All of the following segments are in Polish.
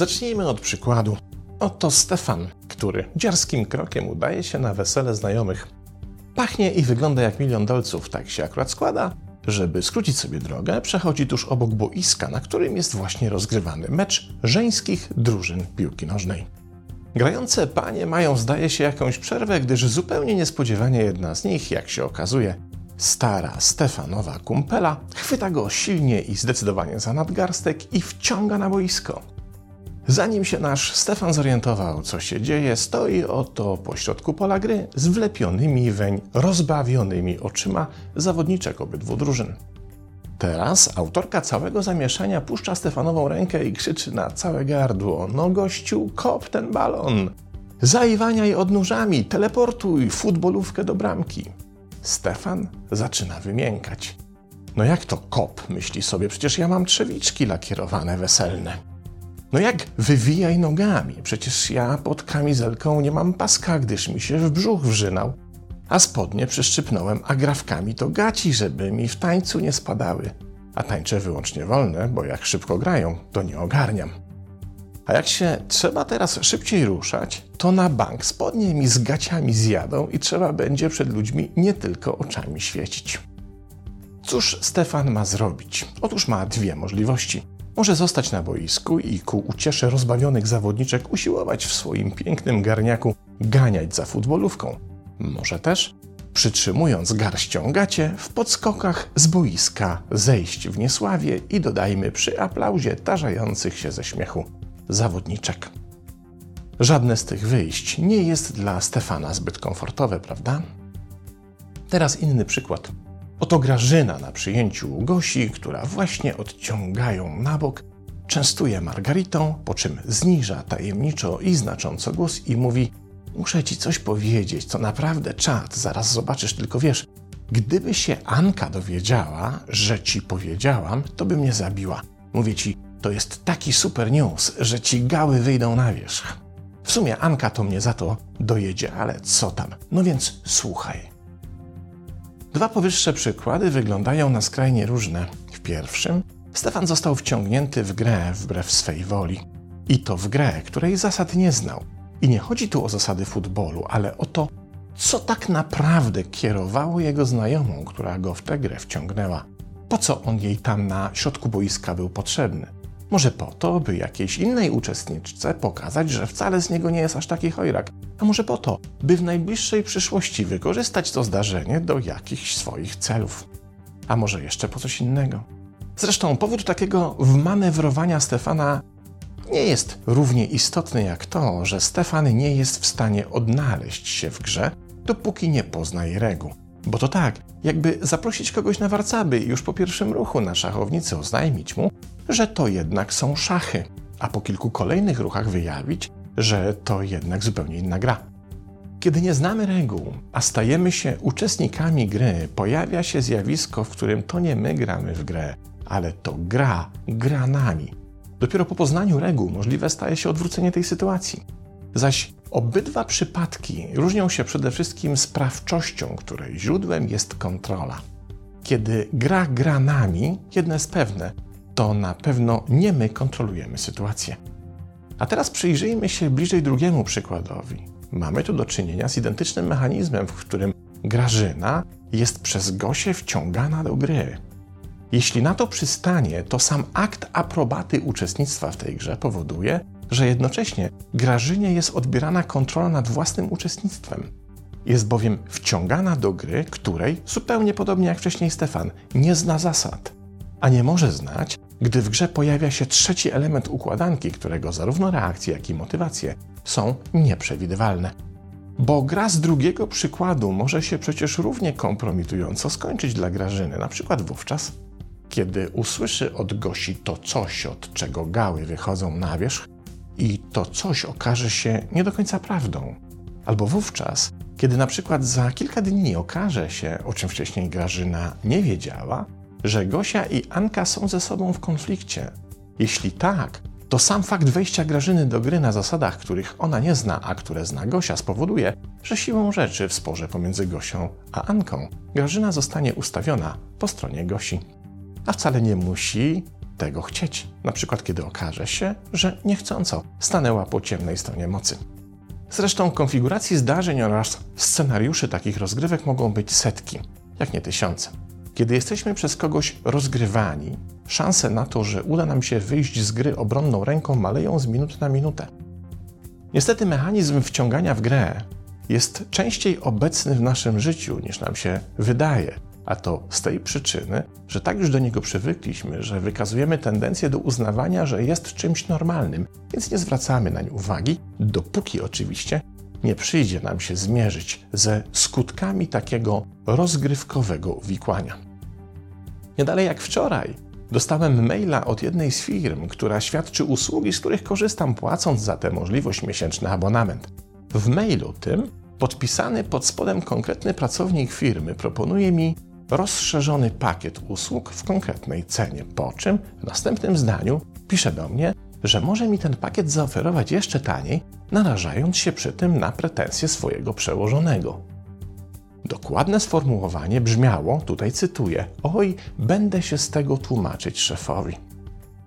Zacznijmy od przykładu. Oto Stefan, który dziarskim krokiem udaje się na wesele znajomych. Pachnie i wygląda jak milion dolców, tak się akurat składa. Żeby skrócić sobie drogę, przechodzi tuż obok boiska, na którym jest właśnie rozgrywany mecz żeńskich drużyn piłki nożnej. Grające panie mają, zdaje się, jakąś przerwę, gdyż zupełnie niespodziewanie jedna z nich, jak się okazuje, stara Stefanowa kumpela, chwyta go silnie i zdecydowanie za nadgarstek i wciąga na boisko. Zanim się nasz Stefan zorientował, co się dzieje, stoi oto pośrodku pola gry z wlepionymi weń, rozbawionymi oczyma zawodniczek obydwu drużyn. Teraz autorka całego zamieszania puszcza Stefanową rękę i krzyczy na całe gardło: No gościu, kop ten balon! Zaiwaniaj odnóżami, teleportuj futbolówkę do bramki. Stefan zaczyna wymiękać. No jak to kop, myśli sobie, przecież ja mam trzewiczki lakierowane weselne. No jak wywijaj nogami? Przecież ja pod kamizelką nie mam paska, gdyż mi się w brzuch wrzynał. A spodnie przyszczypnąłem agrafkami to gaci, żeby mi w tańcu nie spadały. A tańczę wyłącznie wolne, bo jak szybko grają, to nie ogarniam. A jak się trzeba teraz szybciej ruszać, to na bank spodnie mi z gaciami zjadą i trzeba będzie przed ludźmi nie tylko oczami świecić. Cóż Stefan ma zrobić? Otóż ma dwie możliwości. Może zostać na boisku i ku uciesze rozbawionych zawodniczek usiłować w swoim pięknym garniaku ganiać za futbolówką. Może też, przytrzymując garścią gacie, w podskokach z boiska zejść w niesławie i dodajmy przy aplauzie tarzających się ze śmiechu zawodniczek. Żadne z tych wyjść nie jest dla Stefana zbyt komfortowe, prawda? Teraz inny przykład. Oto Grażyna na przyjęciu Gosi, która właśnie odciągają na bok, częstuje margaritą, po czym zniża tajemniczo i znacząco głos i mówi: Muszę ci coś powiedzieć, co naprawdę czad, zaraz zobaczysz, tylko wiesz, gdyby się Anka dowiedziała, że ci powiedziałam, to by mnie zabiła. Mówię ci, to jest taki super news, że ci gały wyjdą na wierzch. W sumie Anka to mnie za to dojedzie, ale co tam? No więc słuchaj. Dwa powyższe przykłady wyglądają na skrajnie różne. W pierwszym Stefan został wciągnięty w grę wbrew swej woli. I to w grę, której zasad nie znał. I nie chodzi tu o zasady futbolu, ale o to, co tak naprawdę kierowało jego znajomą, która go w tę grę wciągnęła. Po co on jej tam na środku boiska był potrzebny? Może po to, by jakiejś innej uczestniczce pokazać, że wcale z niego nie jest aż taki chojrak, a może po to, by w najbliższej przyszłości wykorzystać to zdarzenie do jakichś swoich celów. A może jeszcze po coś innego. Zresztą powód takiego wmanewrowania Stefana nie jest równie istotny jak to, że Stefan nie jest w stanie odnaleźć się w grze, dopóki nie pozna jej reguł. Bo to tak, jakby zaprosić kogoś na warcaby i już po pierwszym ruchu na szachownicy oznajmić mu, że to jednak są szachy, a po kilku kolejnych ruchach wyjawić, że to jednak zupełnie inna gra. Kiedy nie znamy reguł, a stajemy się uczestnikami gry, pojawia się zjawisko, w którym to nie my gramy w grę, ale to gra gra nami. Dopiero po poznaniu reguł możliwe staje się odwrócenie tej sytuacji. Zaś obydwa przypadki różnią się przede wszystkim sprawczością, której źródłem jest kontrola. Kiedy gra gra nami, jedno jest pewne, to na pewno nie my kontrolujemy sytuację. A teraz przyjrzyjmy się bliżej drugiemu przykładowi. Mamy tu do czynienia z identycznym mechanizmem, w którym Grażyna jest przez Gosię wciągana do gry. Jeśli na to przystanie, to sam akt aprobaty uczestnictwa w tej grze powoduje, że jednocześnie Grażynie jest odbierana kontrola nad własnym uczestnictwem. Jest bowiem wciągana do gry, której, zupełnie podobnie jak wcześniej Stefan, nie zna zasad, a nie może znać, gdy w grze pojawia się trzeci element układanki, którego zarówno reakcje, jak i motywacje są nieprzewidywalne. Bo gra z drugiego przykładu może się przecież równie kompromitująco skończyć dla Grażyny, na przykład wówczas, kiedy usłyszy od Gosi to coś, od czego gały wychodzą na wierzch, i to coś okaże się nie do końca prawdą. Albo wówczas, kiedy na przykład za kilka dni okaże się, o czym wcześniej Grażyna nie wiedziała, że Gosia i Anka są ze sobą w konflikcie? Jeśli tak, to sam fakt wejścia Grażyny do gry na zasadach, których ona nie zna, a które zna Gosia, spowoduje, że siłą rzeczy w sporze pomiędzy Gosią a Anką Grażyna zostanie ustawiona po stronie Gosi. A wcale nie musi, tego chcieć. Na przykład, kiedy okaże się, że niechcąco stanęła po ciemnej stronie mocy. Zresztą konfiguracji zdarzeń oraz scenariuszy takich rozgrywek mogą być setki, jak nie tysiące. Kiedy jesteśmy przez kogoś rozgrywani, szanse na to, że uda nam się wyjść z gry obronną ręką maleją z minuty na minutę. Niestety mechanizm wciągania w grę jest częściej obecny w naszym życiu niż nam się wydaje, a to z tej przyczyny, że tak już do niego przywykliśmy, że wykazujemy tendencję do uznawania, że jest czymś normalnym, więc nie zwracamy nań uwagi, dopóki oczywiście nie przyjdzie nam się zmierzyć ze skutkami takiego rozgrywkowego uwikłania. Nie dalej jak wczoraj dostałem maila od jednej z firm, która świadczy usługi, z których korzystam, płacąc za tę możliwość miesięczny abonament. W mailu tym podpisany pod spodem konkretny pracownik firmy proponuje mi rozszerzony pakiet usług w konkretnej cenie, po czym w następnym zdaniu pisze do mnie, że może mi ten pakiet zaoferować jeszcze taniej, narażając się przy tym na pretensje swojego przełożonego. Dokładne sformułowanie brzmiało, tutaj cytuję: Oj, będę się z tego tłumaczyć szefowi.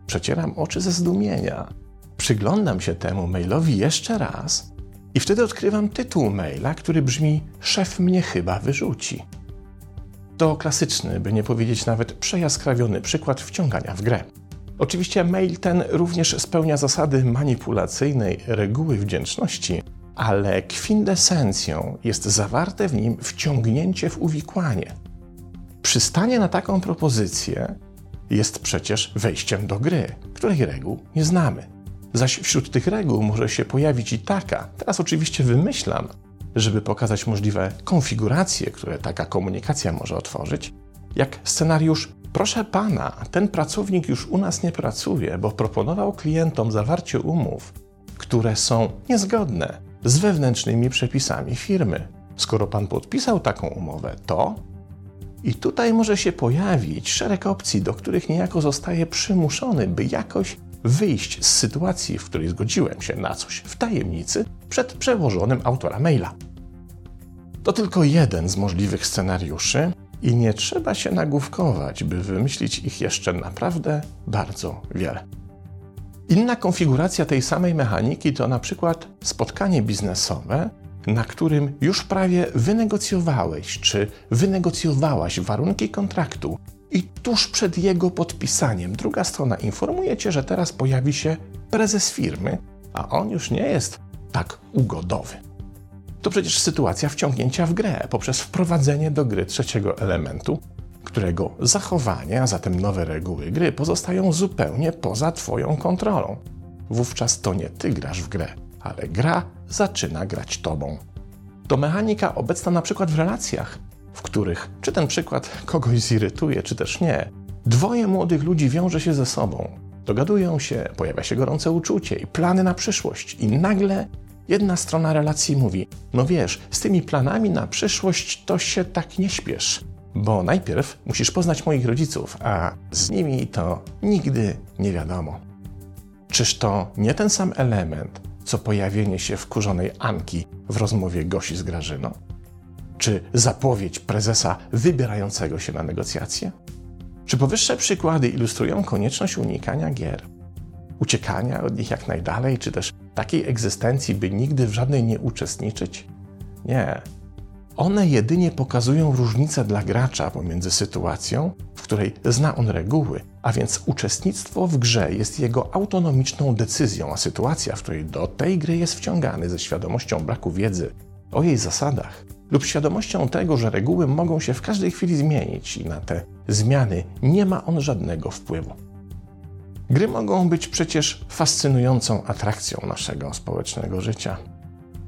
Przecieram oczy ze zdumienia. Przyglądam się temu mailowi jeszcze raz i wtedy odkrywam tytuł maila, który brzmi: Szef mnie chyba wyrzuci. To klasyczny, by nie powiedzieć nawet przejaskrawiony przykład wciągania w grę. Oczywiście mail ten również spełnia zasady manipulacyjnej reguły wdzięczności, ale kwintesencją jest zawarte w nim wciągnięcie w uwikłanie. Przystanie na taką propozycję jest przecież wejściem do gry, której reguł nie znamy. Zaś wśród tych reguł może się pojawić i taka, teraz oczywiście wymyślam, żeby pokazać możliwe konfiguracje, które taka komunikacja może otworzyć, jak scenariusz Proszę pana, ten pracownik już u nas nie pracuje, bo proponował klientom zawarcie umów, które są niezgodne z wewnętrznymi przepisami firmy. Skoro pan podpisał taką umowę, to i tutaj może się pojawić szereg opcji, do których niejako zostaje przymuszony, by jakoś wyjść z sytuacji, w której zgodziłem się na coś w tajemnicy przed przełożonym autora maila. To tylko jeden z możliwych scenariuszy i nie trzeba się nagłówkować, by wymyślić ich jeszcze naprawdę bardzo wiele. Inna konfiguracja tej samej mechaniki to na przykład spotkanie biznesowe, na którym już prawie wynegocjowałeś czy wynegocjowałaś warunki kontraktu i tuż przed jego podpisaniem druga strona informuje cię, że teraz pojawi się prezes firmy, a on już nie jest tak ugodowy. To przecież sytuacja wciągnięcia w grę poprzez wprowadzenie do gry trzeciego elementu, którego zachowanie, a zatem nowe reguły gry pozostają zupełnie poza Twoją kontrolą. Wówczas to nie Ty grasz w grę, ale gra zaczyna grać Tobą. To mechanika obecna na przykład w relacjach, w których, czy ten przykład kogoś zirytuje, czy też nie, dwoje młodych ludzi wiąże się ze sobą, dogadują się, pojawia się gorące uczucie i plany na przyszłość, i nagle jedna strona relacji mówi: No wiesz, z tymi planami na przyszłość to się tak nie śpiesz, bo najpierw musisz poznać moich rodziców, a z nimi to nigdy nie wiadomo. Czyż to nie ten sam element, co pojawienie się wkurzonej Anki w rozmowie Gosi z Grażyną? Czy zapowiedź prezesa wybierającego się na negocjacje? Czy powyższe przykłady ilustrują konieczność unikania gier? Uciekania od nich jak najdalej, czy też takiej egzystencji, by nigdy w żadnej nie uczestniczyć? Nie. One jedynie pokazują różnicę dla gracza pomiędzy sytuacją, w której zna on reguły, a więc uczestnictwo w grze jest jego autonomiczną decyzją, a sytuacja, w której do tej gry jest wciągany ze świadomością braku wiedzy o jej zasadach lub świadomością tego, że reguły mogą się w każdej chwili zmienić i na te zmiany nie ma on żadnego wpływu. Gry mogą być przecież fascynującą atrakcją naszego społecznego życia.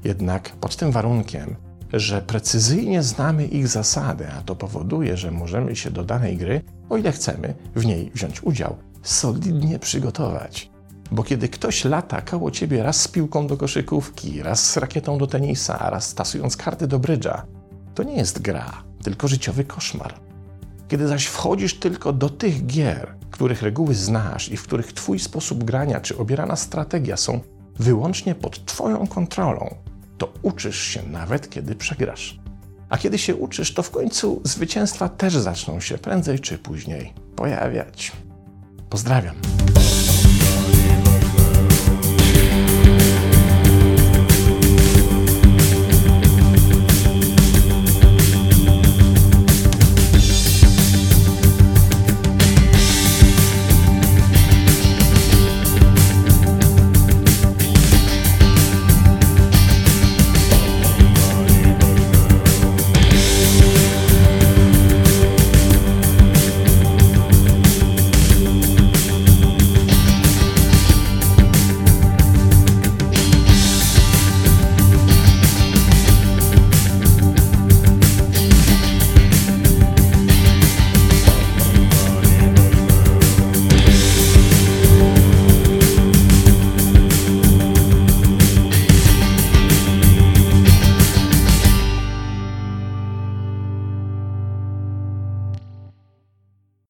Jednak pod tym warunkiem, że precyzyjnie znamy ich zasady, a to powoduje, że możemy się do danej gry, o ile chcemy w niej wziąć udział, solidnie przygotować. Bo kiedy ktoś lata koło ciebie raz z piłką do koszykówki, raz z rakietą do tenisa, raz stasując karty do brydża, to nie jest gra, tylko życiowy koszmar. Kiedy zaś wchodzisz tylko do tych gier, których reguły znasz i w których Twój sposób grania czy obierana strategia są wyłącznie pod Twoją kontrolą, to uczysz się nawet kiedy przegrasz. A kiedy się uczysz, to w końcu zwycięstwa też zaczną się prędzej czy później pojawiać. Pozdrawiam.